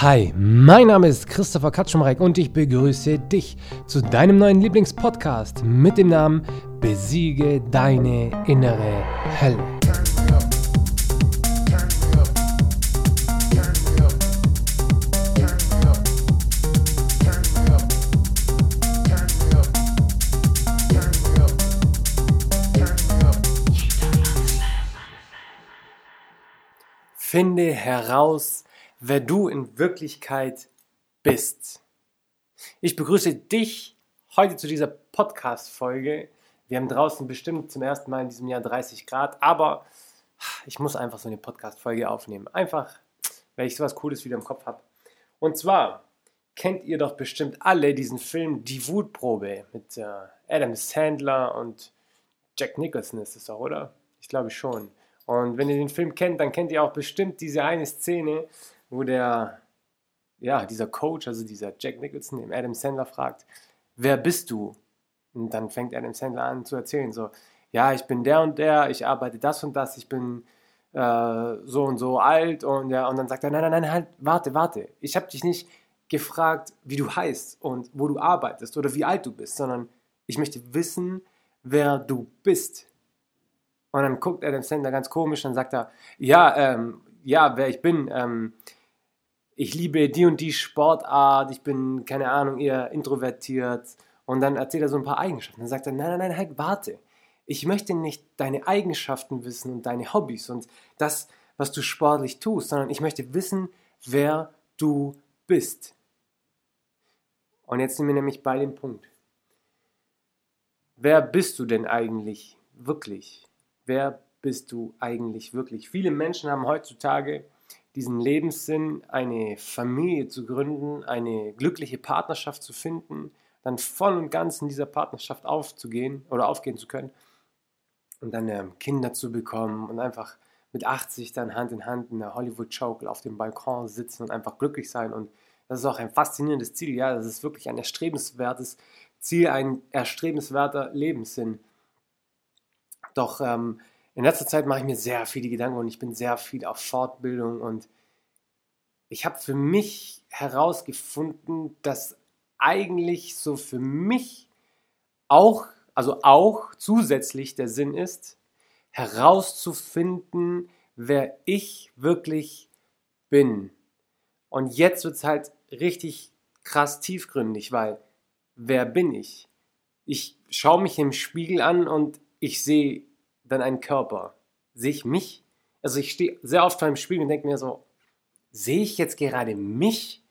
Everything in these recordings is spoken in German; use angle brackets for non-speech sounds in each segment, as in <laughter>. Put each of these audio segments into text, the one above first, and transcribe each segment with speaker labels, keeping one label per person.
Speaker 1: Hi, mein Name ist Christopher Katschumreck und ich begrüße dich zu deinem neuen Lieblingspodcast mit dem Namen Besiege deine innere Hölle. Finde heraus, wer du in Wirklichkeit bist. Ich begrüße dich heute zu dieser Podcast-Folge. Wir haben draußen bestimmt zum ersten Mal in diesem Jahr 30 Grad, aber ich muss einfach so eine Podcast-Folge aufnehmen. Einfach, weil ich sowas Cooles wieder im Kopf habe. Und zwar kennt ihr doch bestimmt alle diesen Film Die Wutprobe mit äh, Adam Sandler und Jack Nicholson ist es doch, oder? Ich glaube schon. Und wenn ihr den Film kennt, dann kennt ihr auch bestimmt diese eine Szene, wo der, ja, dieser Coach, also dieser Jack Nicholson, dem Adam Sandler fragt, wer bist du? Und dann fängt Adam Sandler an zu erzählen, so, ja, ich bin der und der, ich arbeite das und das, ich bin äh, so und so alt und ja, und dann sagt er, nein, nein, nein, halt, warte, warte, ich habe dich nicht gefragt, wie du heißt und wo du arbeitest oder wie alt du bist, sondern ich möchte wissen, wer du bist. Und dann guckt Adam Sandler ganz komisch, dann sagt er, ja, ähm, ja, wer ich bin, ähm, ich liebe die und die Sportart, ich bin, keine Ahnung, eher introvertiert. Und dann erzählt er so ein paar Eigenschaften. Dann sagt er, nein, nein, nein, halt, warte. Ich möchte nicht deine Eigenschaften wissen und deine Hobbys und das, was du sportlich tust, sondern ich möchte wissen, wer du bist. Und jetzt sind wir nämlich bei dem Punkt. Wer bist du denn eigentlich wirklich? Wer bist du eigentlich wirklich? Viele Menschen haben heutzutage diesen Lebenssinn, eine Familie zu gründen, eine glückliche Partnerschaft zu finden, dann voll und ganz in dieser Partnerschaft aufzugehen oder aufgehen zu können und dann ähm, Kinder zu bekommen und einfach mit 80 dann Hand in Hand in der Hollywood Choke auf dem Balkon sitzen und einfach glücklich sein und das ist auch ein faszinierendes Ziel, ja, das ist wirklich ein erstrebenswertes Ziel, ein erstrebenswerter Lebenssinn. Doch ähm, in letzter Zeit mache ich mir sehr viele Gedanken und ich bin sehr viel auf Fortbildung und ich habe für mich herausgefunden, dass eigentlich so für mich auch, also auch zusätzlich der Sinn ist, herauszufinden, wer ich wirklich bin. Und jetzt wird es halt richtig krass tiefgründig, weil wer bin ich? Ich schaue mich im Spiegel an und ich sehe dann einen Körper? Sehe ich mich? Also ich stehe sehr oft vor dem Spiegel und denke mir so, sehe ich jetzt gerade mich?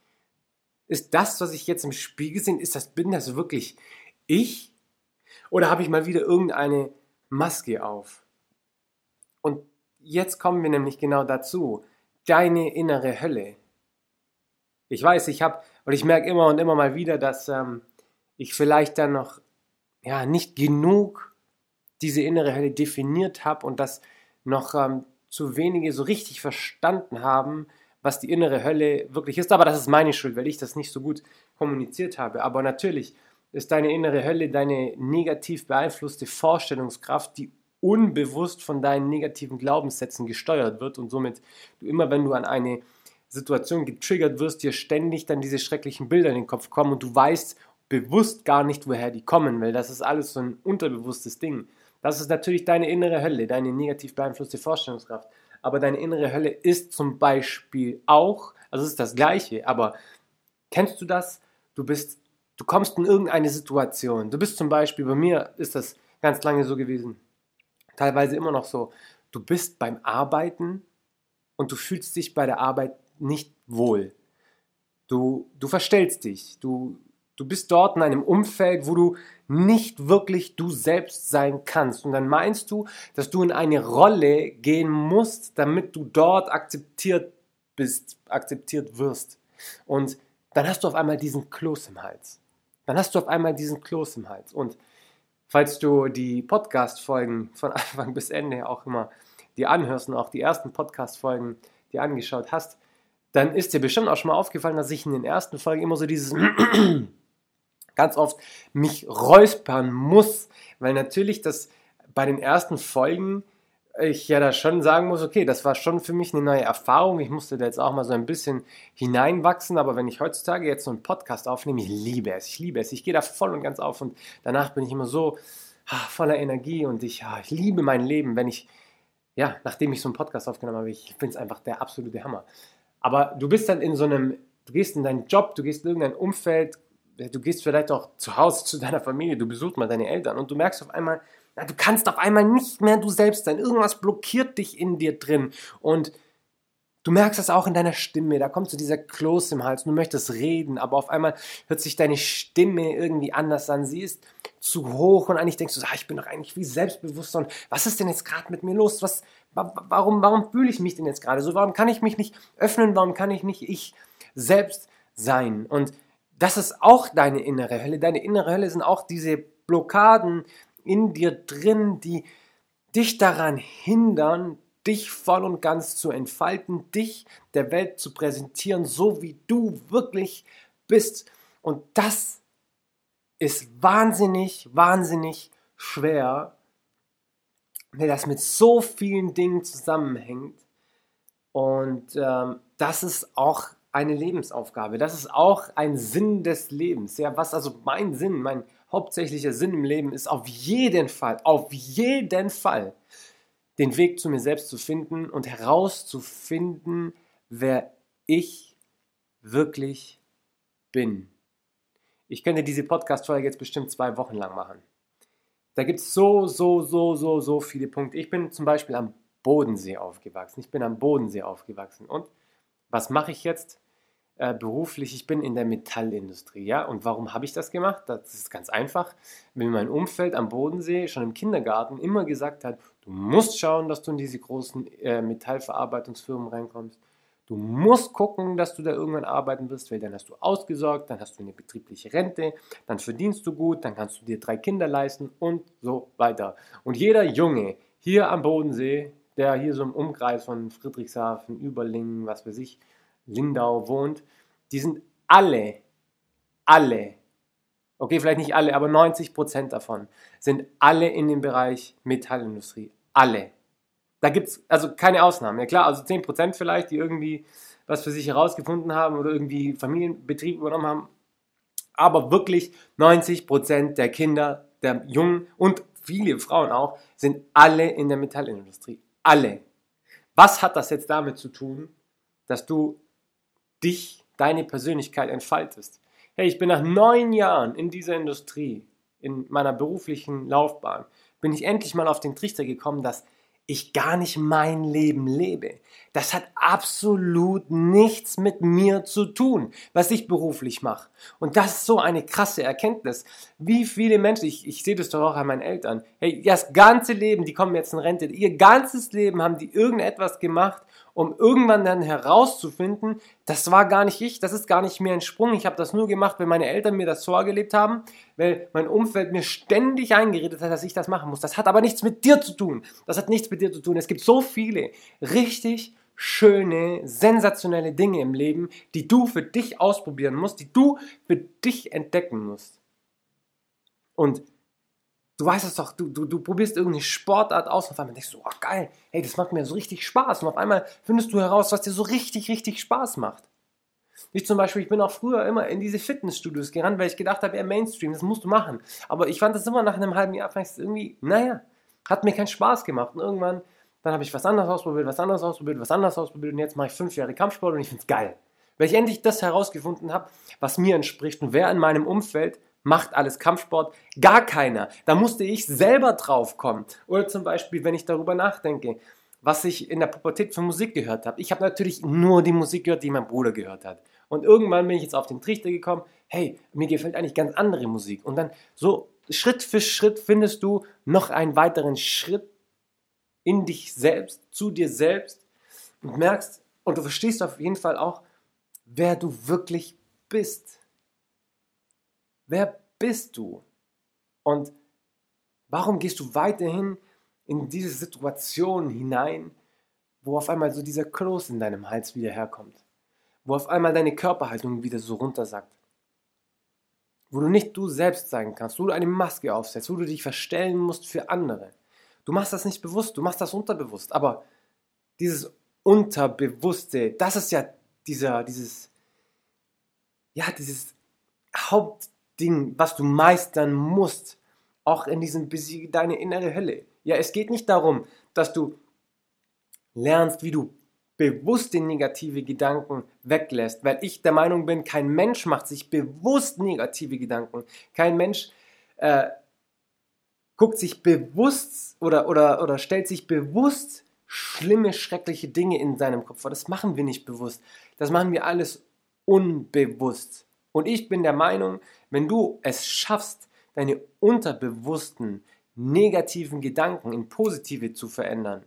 Speaker 1: Ist das, was ich jetzt im Spiegel sehe, ist das, bin das wirklich ich? Oder habe ich mal wieder irgendeine Maske auf? Und jetzt kommen wir nämlich genau dazu. Deine innere Hölle. Ich weiß, ich habe, und ich merke immer und immer mal wieder, dass ähm, ich vielleicht dann noch ja, nicht genug diese innere Hölle definiert habe und dass noch ähm, zu wenige so richtig verstanden haben, was die innere Hölle wirklich ist. Aber das ist meine Schuld, weil ich das nicht so gut kommuniziert habe. Aber natürlich ist deine innere Hölle deine negativ beeinflusste Vorstellungskraft, die unbewusst von deinen negativen Glaubenssätzen gesteuert wird und somit du immer, wenn du an eine Situation getriggert wirst, dir ständig dann diese schrecklichen Bilder in den Kopf kommen und du weißt bewusst gar nicht, woher die kommen, weil das ist alles so ein unterbewusstes Ding. Das ist natürlich deine innere Hölle, deine negativ beeinflusste Vorstellungskraft. Aber deine innere Hölle ist zum Beispiel auch, also es ist das Gleiche, aber kennst du das? Du bist, du kommst in irgendeine Situation. Du bist zum Beispiel, bei mir ist das ganz lange so gewesen, teilweise immer noch so. Du bist beim Arbeiten und du fühlst dich bei der Arbeit nicht wohl. Du, du verstellst dich, du, Du bist dort in einem Umfeld, wo du nicht wirklich du selbst sein kannst. Und dann meinst du, dass du in eine Rolle gehen musst, damit du dort akzeptiert bist, akzeptiert wirst. Und dann hast du auf einmal diesen Kloß im Hals. Dann hast du auf einmal diesen Kloß im Hals. Und falls du die Podcast-Folgen von <laughs> Anfang bis Ende auch immer dir anhörst und auch die ersten Podcast-Folgen dir angeschaut hast, dann ist dir bestimmt auch schon mal aufgefallen, dass ich in den ersten Folgen immer so dieses ganz oft mich räuspern muss, weil natürlich das bei den ersten Folgen ich ja da schon sagen muss, okay, das war schon für mich eine neue Erfahrung. Ich musste da jetzt auch mal so ein bisschen hineinwachsen, aber wenn ich heutzutage jetzt so einen Podcast aufnehme, ich liebe es, ich liebe es. Ich gehe da voll und ganz auf und danach bin ich immer so ah, voller Energie und ich, ah, ich liebe mein Leben, wenn ich, ja, nachdem ich so einen Podcast aufgenommen habe, ich finde es einfach der absolute Hammer. Aber du bist dann in so einem, du gehst in deinen Job, du gehst in irgendein Umfeld, du gehst vielleicht auch zu Hause zu deiner Familie, du besuchst mal deine Eltern und du merkst auf einmal, na, du kannst auf einmal nicht mehr du selbst sein. Irgendwas blockiert dich in dir drin und Du merkst das auch in deiner Stimme, da kommt so dieser Kloß im Hals, du möchtest reden, aber auf einmal hört sich deine Stimme irgendwie anders an. Sie ist zu hoch und eigentlich denkst du, ah, ich bin doch eigentlich viel selbstbewusster und was ist denn jetzt gerade mit mir los? Was, warum, warum fühle ich mich denn jetzt gerade so? Warum kann ich mich nicht öffnen? Warum kann ich nicht ich selbst sein? Und das ist auch deine innere Hölle. Deine innere Hölle sind auch diese Blockaden in dir drin, die dich daran hindern, dich voll und ganz zu entfalten, dich der Welt zu präsentieren, so wie du wirklich bist. Und das ist wahnsinnig, wahnsinnig schwer, weil das mit so vielen Dingen zusammenhängt. Und ähm, das ist auch eine Lebensaufgabe. Das ist auch ein Sinn des Lebens. Ja, was also mein Sinn, mein hauptsächlicher Sinn im Leben ist auf jeden Fall, auf jeden Fall, den Weg zu mir selbst zu finden und herauszufinden, wer ich wirklich bin. Ich könnte diese Podcast-Folge jetzt bestimmt zwei Wochen lang machen. Da gibt es so, so, so, so, so viele Punkte. Ich bin zum Beispiel am Bodensee aufgewachsen. Ich bin am Bodensee aufgewachsen. Und was mache ich jetzt? Äh, beruflich, ich bin in der Metallindustrie, ja. Und warum habe ich das gemacht? Das ist ganz einfach, weil mein Umfeld am Bodensee schon im Kindergarten immer gesagt hat, du musst schauen, dass du in diese großen äh, Metallverarbeitungsfirmen reinkommst. Du musst gucken, dass du da irgendwann arbeiten wirst, weil dann hast du ausgesorgt, dann hast du eine betriebliche Rente, dann verdienst du gut, dann kannst du dir drei Kinder leisten und so weiter. Und jeder Junge hier am Bodensee, der hier so im Umkreis von Friedrichshafen, Überlingen, was weiß ich, Lindau wohnt, die sind alle, alle, okay, vielleicht nicht alle, aber 90 Prozent davon sind alle in dem Bereich Metallindustrie. Alle. Da gibt es also keine Ausnahmen. Ja klar, also 10 Prozent vielleicht, die irgendwie was für sich herausgefunden haben oder irgendwie Familienbetrieb übernommen haben. Aber wirklich 90 Prozent der Kinder, der Jungen und viele Frauen auch, sind alle in der Metallindustrie. Alle. Was hat das jetzt damit zu tun, dass du dich, deine Persönlichkeit entfaltest. Hey, ich bin nach neun Jahren in dieser Industrie, in meiner beruflichen Laufbahn, bin ich endlich mal auf den Trichter gekommen, dass ich gar nicht mein Leben lebe. Das hat absolut nichts mit mir zu tun, was ich beruflich mache. Und das ist so eine krasse Erkenntnis. Wie viele Menschen, ich, ich sehe das doch auch an meinen Eltern, hey, das ganze Leben, die kommen jetzt in Rente, ihr ganzes Leben haben die irgendetwas gemacht, um irgendwann dann herauszufinden, das war gar nicht ich, das ist gar nicht mir entsprungen. Ich habe das nur gemacht, weil meine Eltern mir das vorgelebt haben, weil mein Umfeld mir ständig eingeredet hat, dass ich das machen muss. Das hat aber nichts mit dir zu tun. Das hat nichts mit dir zu tun. Es gibt so viele richtig schöne, sensationelle Dinge im Leben, die du für dich ausprobieren musst, die du für dich entdecken musst. Und du weißt es doch, du, du, du probierst irgendeine Sportart aus und auf einmal denkst du, oh geil, hey, das macht mir so richtig Spaß. Und auf einmal findest du heraus, was dir so richtig, richtig Spaß macht. Ich zum Beispiel, ich bin auch früher immer in diese Fitnessstudios gerannt, weil ich gedacht habe, ja, Mainstream, das musst du machen. Aber ich fand das immer nach einem halben Jahr vielleicht irgendwie, naja, hat mir keinen Spaß gemacht. Und irgendwann, dann habe ich was anderes ausprobiert, was anderes ausprobiert, was anderes ausprobiert und jetzt mache ich fünf Jahre Kampfsport und ich finde es geil. Weil ich endlich das herausgefunden habe, was mir entspricht und wer in meinem Umfeld macht alles Kampfsport? Gar keiner. Da musste ich selber drauf kommen. Oder zum Beispiel, wenn ich darüber nachdenke, was ich in der Pubertät für Musik gehört habe. Ich habe natürlich nur die Musik gehört, die mein Bruder gehört hat. Und irgendwann bin ich jetzt auf den Trichter gekommen, hey, mir gefällt eigentlich ganz andere Musik. Und dann so Schritt für Schritt findest du noch einen weiteren Schritt in dich selbst, zu dir selbst und merkst, und du verstehst auf jeden Fall auch, wer du wirklich bist. Wer bist du? Und warum gehst du weiterhin in diese Situation hinein, wo auf einmal so dieser Kloß in deinem Hals wieder herkommt? Wo auf einmal deine Körperhaltung wieder so runtersackt? Wo du nicht du selbst sein kannst, wo du eine Maske aufsetzt, wo du dich verstellen musst für andere. Du machst das nicht bewusst, du machst das unterbewusst. Aber dieses Unterbewusste, das ist ja dieser, dieses, ja, dieses Hauptding, was du meistern musst, auch in diesem Besiege deine innere Hölle. Ja, es geht nicht darum, dass du lernst, wie du bewusst den negative Gedanken weglässt, weil ich der Meinung bin, kein Mensch macht sich bewusst negative Gedanken. Kein Mensch äh, guckt sich bewusst oder, oder, oder stellt sich bewusst schlimme, schreckliche Dinge in seinem Kopf vor. Das machen wir nicht bewusst. Das machen wir alles unbewusst. Und ich bin der Meinung, wenn du es schaffst, deine unterbewussten negativen Gedanken in positive zu verändern,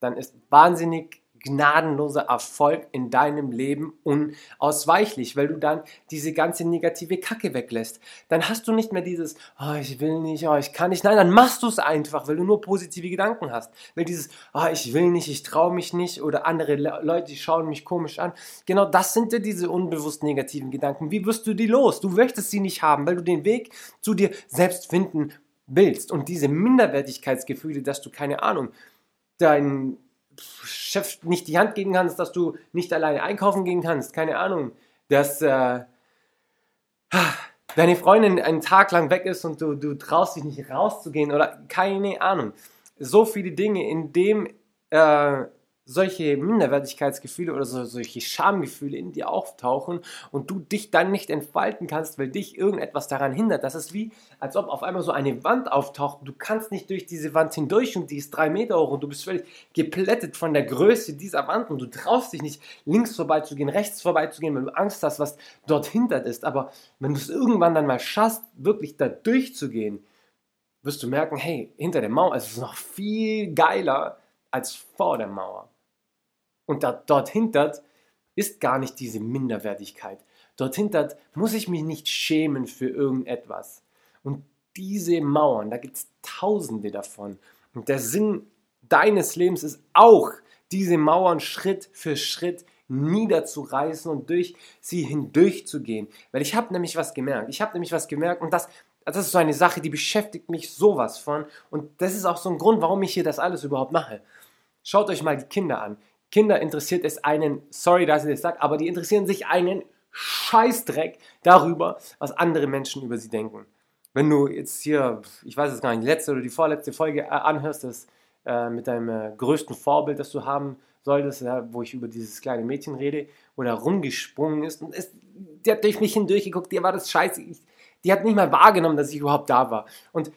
Speaker 1: dann ist wahnsinnig gnadenloser Erfolg in deinem Leben unausweichlich, weil du dann diese ganze negative Kacke weglässt. Dann hast du nicht mehr dieses, oh, ich will nicht, oh, ich kann nicht. Nein, dann machst du es einfach, weil du nur positive Gedanken hast. Weil dieses, oh, ich will nicht, ich traue mich nicht oder andere Leute, die schauen mich komisch an. Genau das sind ja diese unbewusst negativen Gedanken. Wie wirst du die los? Du möchtest sie nicht haben, weil du den Weg zu dir selbst finden willst. Und diese Minderwertigkeitsgefühle, dass du keine Ahnung, dein Chef nicht die Hand geben kannst, dass du nicht alleine einkaufen gehen kannst, keine Ahnung, dass äh, deine Freundin einen Tag lang weg ist und du, du traust dich nicht rauszugehen oder keine Ahnung. So viele Dinge, in dem äh, solche Minderwertigkeitsgefühle oder so, solche Schamgefühle in dir auftauchen und du dich dann nicht entfalten kannst, weil dich irgendetwas daran hindert. Das ist wie, als ob auf einmal so eine Wand auftaucht. Du kannst nicht durch diese Wand hindurch und die ist drei Meter hoch und du bist völlig geplättet von der Größe dieser Wand und du traust dich nicht links vorbeizugehen, rechts vorbeizugehen, weil du Angst hast, was dort hinter ist. Aber wenn du es irgendwann dann mal schaffst, wirklich da durchzugehen, wirst du merken, hey, hinter der Mauer ist es noch viel geiler als vor der Mauer. Und da, dort hintert ist gar nicht diese Minderwertigkeit. Dort hintert muss ich mich nicht schämen für irgendetwas. Und diese Mauern, da gibt es tausende davon. Und der Sinn deines Lebens ist auch, diese Mauern Schritt für Schritt niederzureißen und durch sie hindurchzugehen. Weil ich habe nämlich was gemerkt. Ich habe nämlich was gemerkt und das, das ist so eine Sache, die beschäftigt mich sowas von. Und das ist auch so ein Grund, warum ich hier das alles überhaupt mache. Schaut euch mal die Kinder an. Kinder interessiert es einen, sorry, dass ich das sage, aber die interessieren sich einen Scheißdreck darüber, was andere Menschen über sie denken. Wenn du jetzt hier, ich weiß es gar nicht, die letzte oder die vorletzte Folge äh, anhörst, das äh, mit deinem äh, größten Vorbild, das du haben solltest, ja, wo ich über dieses kleine Mädchen rede, wo da rumgesprungen ist und es, die hat durch mich hindurchgeguckt, dir war das scheiße, ich, die hat nicht mal wahrgenommen, dass ich überhaupt da war. Und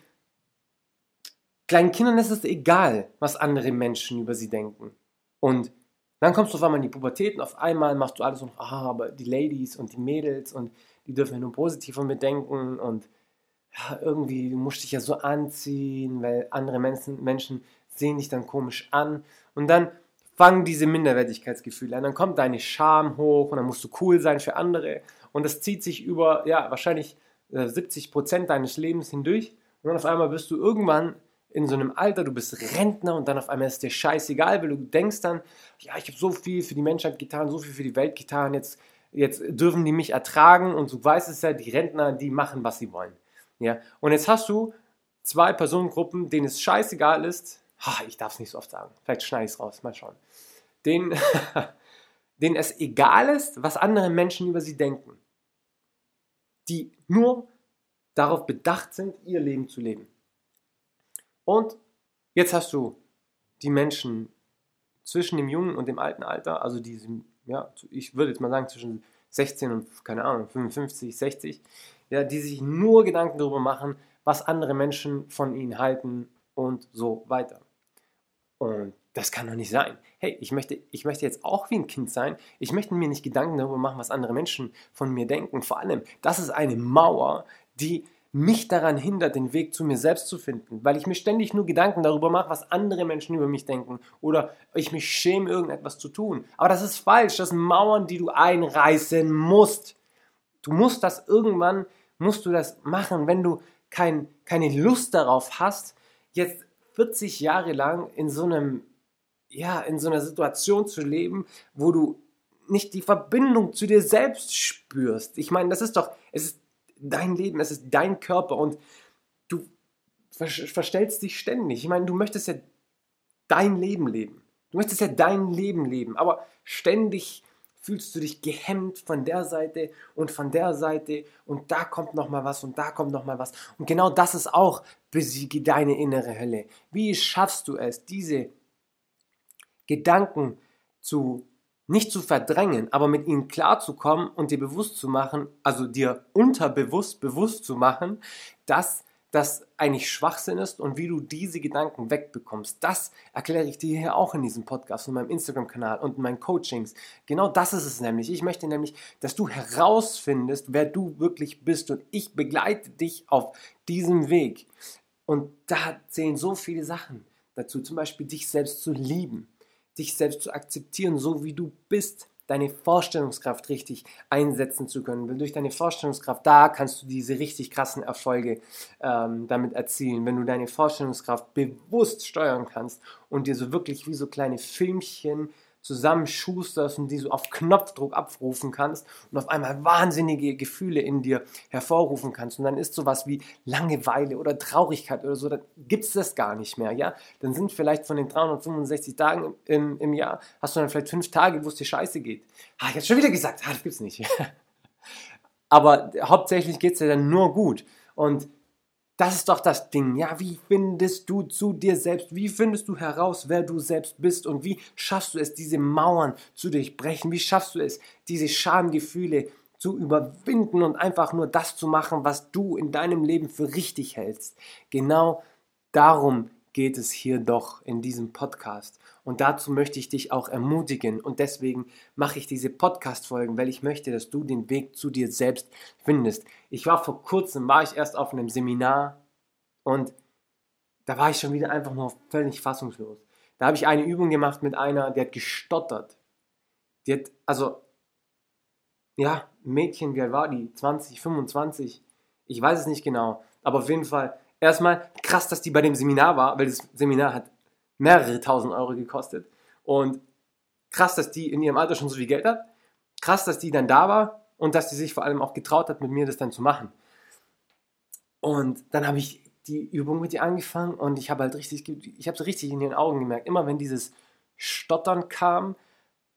Speaker 1: kleinen Kindern ist es egal, was andere Menschen über sie denken. Und dann kommst du auf einmal in die Pubertät und auf einmal machst du alles und ah, aber die Ladies und die Mädels und die dürfen ja nur positiv von mir denken und ja, irgendwie du musst dich ja so anziehen, weil andere Menschen, Menschen sehen dich dann komisch an und dann fangen diese Minderwertigkeitsgefühle an, dann kommt deine Scham hoch und dann musst du cool sein für andere und das zieht sich über, ja, wahrscheinlich 70 äh, Prozent deines Lebens hindurch und dann auf einmal bist du irgendwann in so einem Alter, du bist Rentner und dann auf einmal ist dir scheißegal, weil du denkst dann, ja, ich habe so viel für die Menschheit getan, so viel für die Welt getan, jetzt, jetzt dürfen die mich ertragen und du weißt es ja, die Rentner, die machen, was sie wollen. Ja? Und jetzt hast du zwei Personengruppen, denen es scheißegal ist, ha, ich darf es nicht so oft sagen, vielleicht schneide ich es raus, mal schauen, denen, <laughs> denen es egal ist, was andere Menschen über sie denken, die nur darauf bedacht sind, ihr Leben zu leben. Und jetzt hast du die Menschen zwischen dem jungen und dem alten Alter, also diese, ja, ich würde jetzt mal sagen zwischen 16 und, keine Ahnung, 55, 60, ja, die sich nur Gedanken darüber machen, was andere Menschen von ihnen halten und so weiter. Und das kann doch nicht sein. Hey, ich möchte, ich möchte jetzt auch wie ein Kind sein. Ich möchte mir nicht Gedanken darüber machen, was andere Menschen von mir denken. Vor allem, das ist eine Mauer, die mich daran hindert, den Weg zu mir selbst zu finden, weil ich mir ständig nur Gedanken darüber mache, was andere Menschen über mich denken oder ich mich schäme, irgendetwas zu tun. Aber das ist falsch. Das sind Mauern, die du einreißen musst. Du musst das irgendwann, musst du das machen, wenn du kein, keine Lust darauf hast, jetzt 40 Jahre lang in so einem, ja, in so einer Situation zu leben, wo du nicht die Verbindung zu dir selbst spürst. Ich meine, das ist doch, es ist dein Leben, es ist dein Körper und du verstellst dich ständig. Ich meine, du möchtest ja dein Leben leben. Du möchtest ja dein Leben leben, aber ständig fühlst du dich gehemmt von der Seite und von der Seite und da kommt noch mal was und da kommt noch mal was und genau das ist auch besiege deine innere Hölle. Wie schaffst du es, diese Gedanken zu nicht zu verdrängen, aber mit ihnen klarzukommen und dir bewusst zu machen, also dir unterbewusst bewusst zu machen, dass das eigentlich Schwachsinn ist und wie du diese Gedanken wegbekommst. Das erkläre ich dir hier auch in diesem Podcast, in meinem Instagram-Kanal und in meinen Coachings. Genau das ist es nämlich. Ich möchte nämlich, dass du herausfindest, wer du wirklich bist und ich begleite dich auf diesem Weg. Und da zählen so viele Sachen dazu, zum Beispiel dich selbst zu lieben, dich selbst zu akzeptieren, so wie du bist deine Vorstellungskraft richtig einsetzen zu können. Weil durch deine Vorstellungskraft, da kannst du diese richtig krassen Erfolge ähm, damit erzielen. Wenn du deine Vorstellungskraft bewusst steuern kannst und dir so wirklich wie so kleine Filmchen zusammenschusterst und die so auf Knopfdruck abrufen kannst und auf einmal wahnsinnige Gefühle in dir hervorrufen kannst. Und dann ist sowas wie Langeweile oder Traurigkeit oder so, dann gibt es das gar nicht mehr. Ja? Dann sind vielleicht von den 365 Tagen im, im Jahr, hast du dann vielleicht fünf Tage, wo es dir scheiße geht. Ah, ich habe schon wieder gesagt, ah, das gibt's nicht. <laughs> Aber hauptsächlich geht es dir dann nur gut. Und das ist doch das Ding. Ja, wie findest du zu dir selbst? Wie findest du heraus, wer du selbst bist? Und wie schaffst du es, diese Mauern zu durchbrechen? Wie schaffst du es, diese Schamgefühle zu überwinden und einfach nur das zu machen, was du in deinem Leben für richtig hältst? Genau darum geht es hier doch in diesem Podcast. Und dazu möchte ich dich auch ermutigen. Und deswegen mache ich diese Podcast-Folgen, weil ich möchte, dass du den Weg zu dir selbst findest. Ich war vor kurzem, war ich erst auf einem Seminar und da war ich schon wieder einfach nur völlig fassungslos. Da habe ich eine Übung gemacht mit einer, die hat gestottert. Die hat, also, ja, Mädchen, wie alt war die? 20, 25? Ich weiß es nicht genau. Aber auf jeden Fall erstmal krass, dass die bei dem Seminar war, weil das Seminar hat mehrere tausend Euro gekostet. Und krass, dass die in ihrem Alter schon so viel Geld hat. Krass, dass die dann da war und dass die sich vor allem auch getraut hat, mit mir das dann zu machen. Und dann habe ich die Übung mit ihr angefangen und ich habe halt richtig, ich habe es richtig in ihren Augen gemerkt. Immer wenn dieses Stottern kam,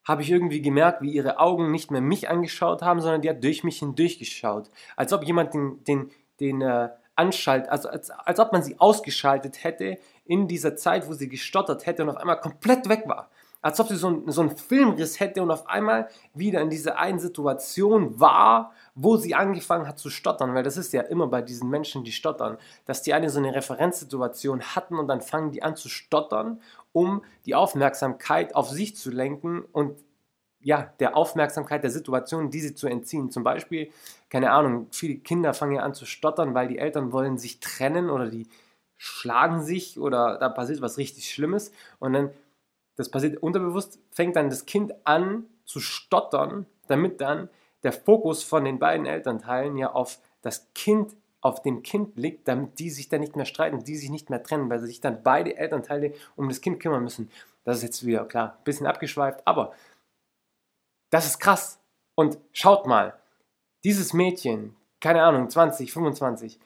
Speaker 1: habe ich irgendwie gemerkt, wie ihre Augen nicht mehr mich angeschaut haben, sondern die hat durch mich hindurch geschaut. Als ob jemand den, den, den äh, anschaltet, also als, als ob man sie ausgeschaltet hätte in dieser Zeit, wo sie gestottert hätte und auf einmal komplett weg war. Als ob sie so, ein, so einen Filmriss hätte und auf einmal wieder in dieser einen Situation war, wo sie angefangen hat zu stottern. Weil das ist ja immer bei diesen Menschen, die stottern, dass die eine so eine Referenzsituation hatten und dann fangen die an zu stottern, um die Aufmerksamkeit auf sich zu lenken und ja, der Aufmerksamkeit der Situation, diese zu entziehen. Zum Beispiel, keine Ahnung, viele Kinder fangen ja an zu stottern, weil die Eltern wollen sich trennen oder die schlagen sich oder da passiert was richtig Schlimmes und dann, das passiert unterbewusst, fängt dann das Kind an zu stottern, damit dann der Fokus von den beiden Elternteilen ja auf das Kind, auf dem Kind liegt, damit die sich dann nicht mehr streiten, die sich nicht mehr trennen, weil sich dann beide Elternteile um das Kind kümmern müssen. Das ist jetzt wieder klar, ein bisschen abgeschweift, aber das ist krass. Und schaut mal, dieses Mädchen, keine Ahnung, 20, 25,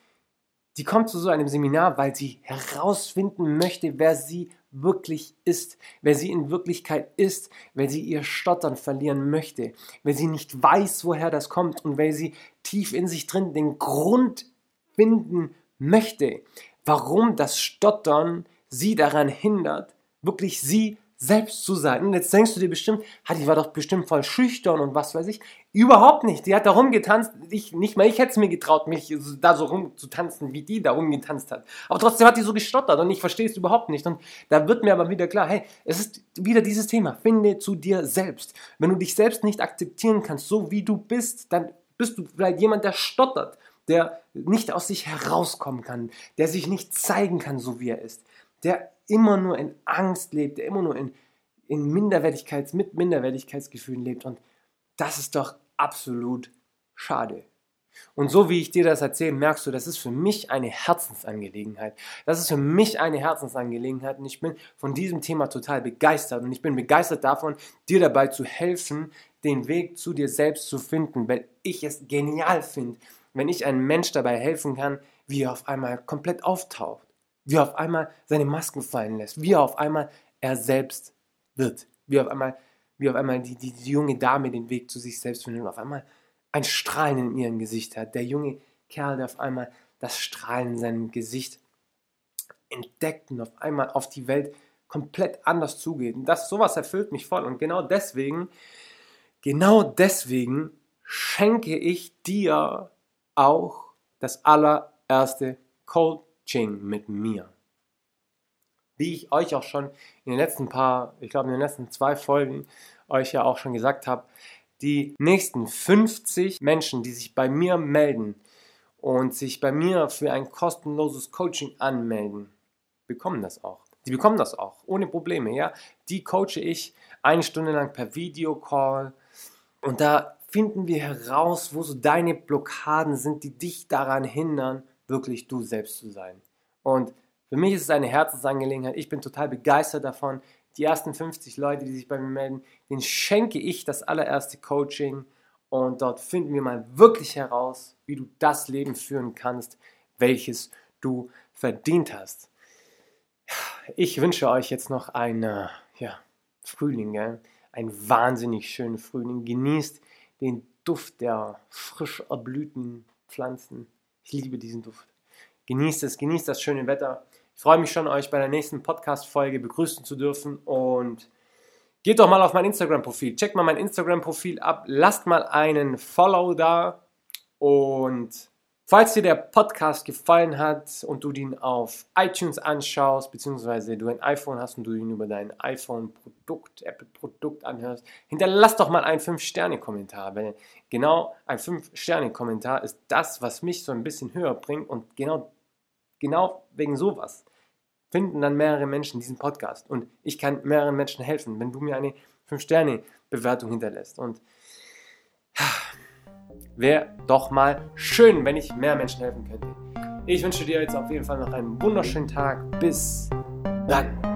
Speaker 1: die kommt zu so einem Seminar, weil sie herausfinden möchte, wer sie wirklich ist, wer sie in Wirklichkeit ist, weil sie ihr Stottern verlieren möchte, weil sie nicht weiß, woher das kommt und weil sie tief in sich drin den Grund finden möchte, warum das Stottern sie daran hindert, wirklich sie selbst zu sein. Und jetzt denkst du dir bestimmt, die war doch bestimmt voll schüchtern und was weiß ich. Überhaupt nicht. Die hat da rumgetanzt. Ich, nicht mal ich hätte es mir getraut, mich da so rumzutanzen, wie die da rumgetanzt hat. Aber trotzdem hat die so gestottert und ich verstehe es überhaupt nicht. Und da wird mir aber wieder klar, hey, es ist wieder dieses Thema. Finde zu dir selbst. Wenn du dich selbst nicht akzeptieren kannst, so wie du bist, dann bist du vielleicht jemand, der stottert, der nicht aus sich herauskommen kann, der sich nicht zeigen kann, so wie er ist, der immer nur in Angst lebt, der immer nur in, in Minderwertigkeits-, mit Minderwertigkeitsgefühlen lebt. Und das ist doch absolut schade. Und so wie ich dir das erzähle, merkst du, das ist für mich eine Herzensangelegenheit. Das ist für mich eine Herzensangelegenheit und ich bin von diesem Thema total begeistert und ich bin begeistert davon, dir dabei zu helfen, den Weg zu dir selbst zu finden, weil ich es genial finde, wenn ich einem Mensch dabei helfen kann, wie er auf einmal komplett auftaucht wie er auf einmal seine Masken fallen lässt, wie er auf einmal er selbst wird, wie auf einmal, wie auf einmal die, die, die junge Dame den Weg zu sich selbst findet und auf einmal ein Strahlen in ihrem Gesicht hat. Der junge Kerl, der auf einmal das Strahlen in seinem Gesicht entdeckt und auf einmal auf die Welt komplett anders zugeht. Und das sowas erfüllt mich voll. Und genau deswegen, genau deswegen schenke ich dir auch das allererste Coaching mit mir. Wie ich euch auch schon in den letzten paar, ich glaube in den letzten zwei Folgen euch ja auch schon gesagt habe, die nächsten 50 Menschen, die sich bei mir melden und sich bei mir für ein kostenloses Coaching anmelden, bekommen das auch. Die bekommen das auch, ohne Probleme, ja. Die coache ich eine Stunde lang per Videocall und da finden wir heraus, wo so deine Blockaden sind, die dich daran hindern, wirklich du selbst zu sein. Und für mich ist es eine Herzensangelegenheit. Ich bin total begeistert davon. Die ersten 50 Leute, die sich bei mir melden, denen schenke ich das allererste Coaching und dort finden wir mal wirklich heraus, wie du das Leben führen kannst, welches du verdient hast ich wünsche euch jetzt noch einen ja, Frühling, gell? einen wahnsinnig schönen Frühling. Genießt den Duft der frisch erblühten Pflanzen. Ich liebe diesen Duft. Genießt es, genießt das schöne Wetter. Ich freue mich schon, euch bei der nächsten Podcast-Folge begrüßen zu dürfen und geht doch mal auf mein Instagram-Profil. Checkt mal mein Instagram-Profil ab, lasst mal einen Follow da und Falls dir der Podcast gefallen hat und du den auf iTunes anschaust, beziehungsweise du ein iPhone hast und du ihn über dein iPhone-Produkt, Apple-Produkt anhörst, hinterlass doch mal einen 5-Sterne-Kommentar, weil genau ein 5-Sterne-Kommentar ist das, was mich so ein bisschen höher bringt und genau, genau wegen sowas finden dann mehrere Menschen diesen Podcast. Und ich kann mehreren Menschen helfen, wenn du mir eine 5-Sterne-Bewertung hinterlässt. Und Wäre doch mal schön, wenn ich mehr Menschen helfen könnte. Ich wünsche dir jetzt auf jeden Fall noch einen wunderschönen Tag. Bis dann.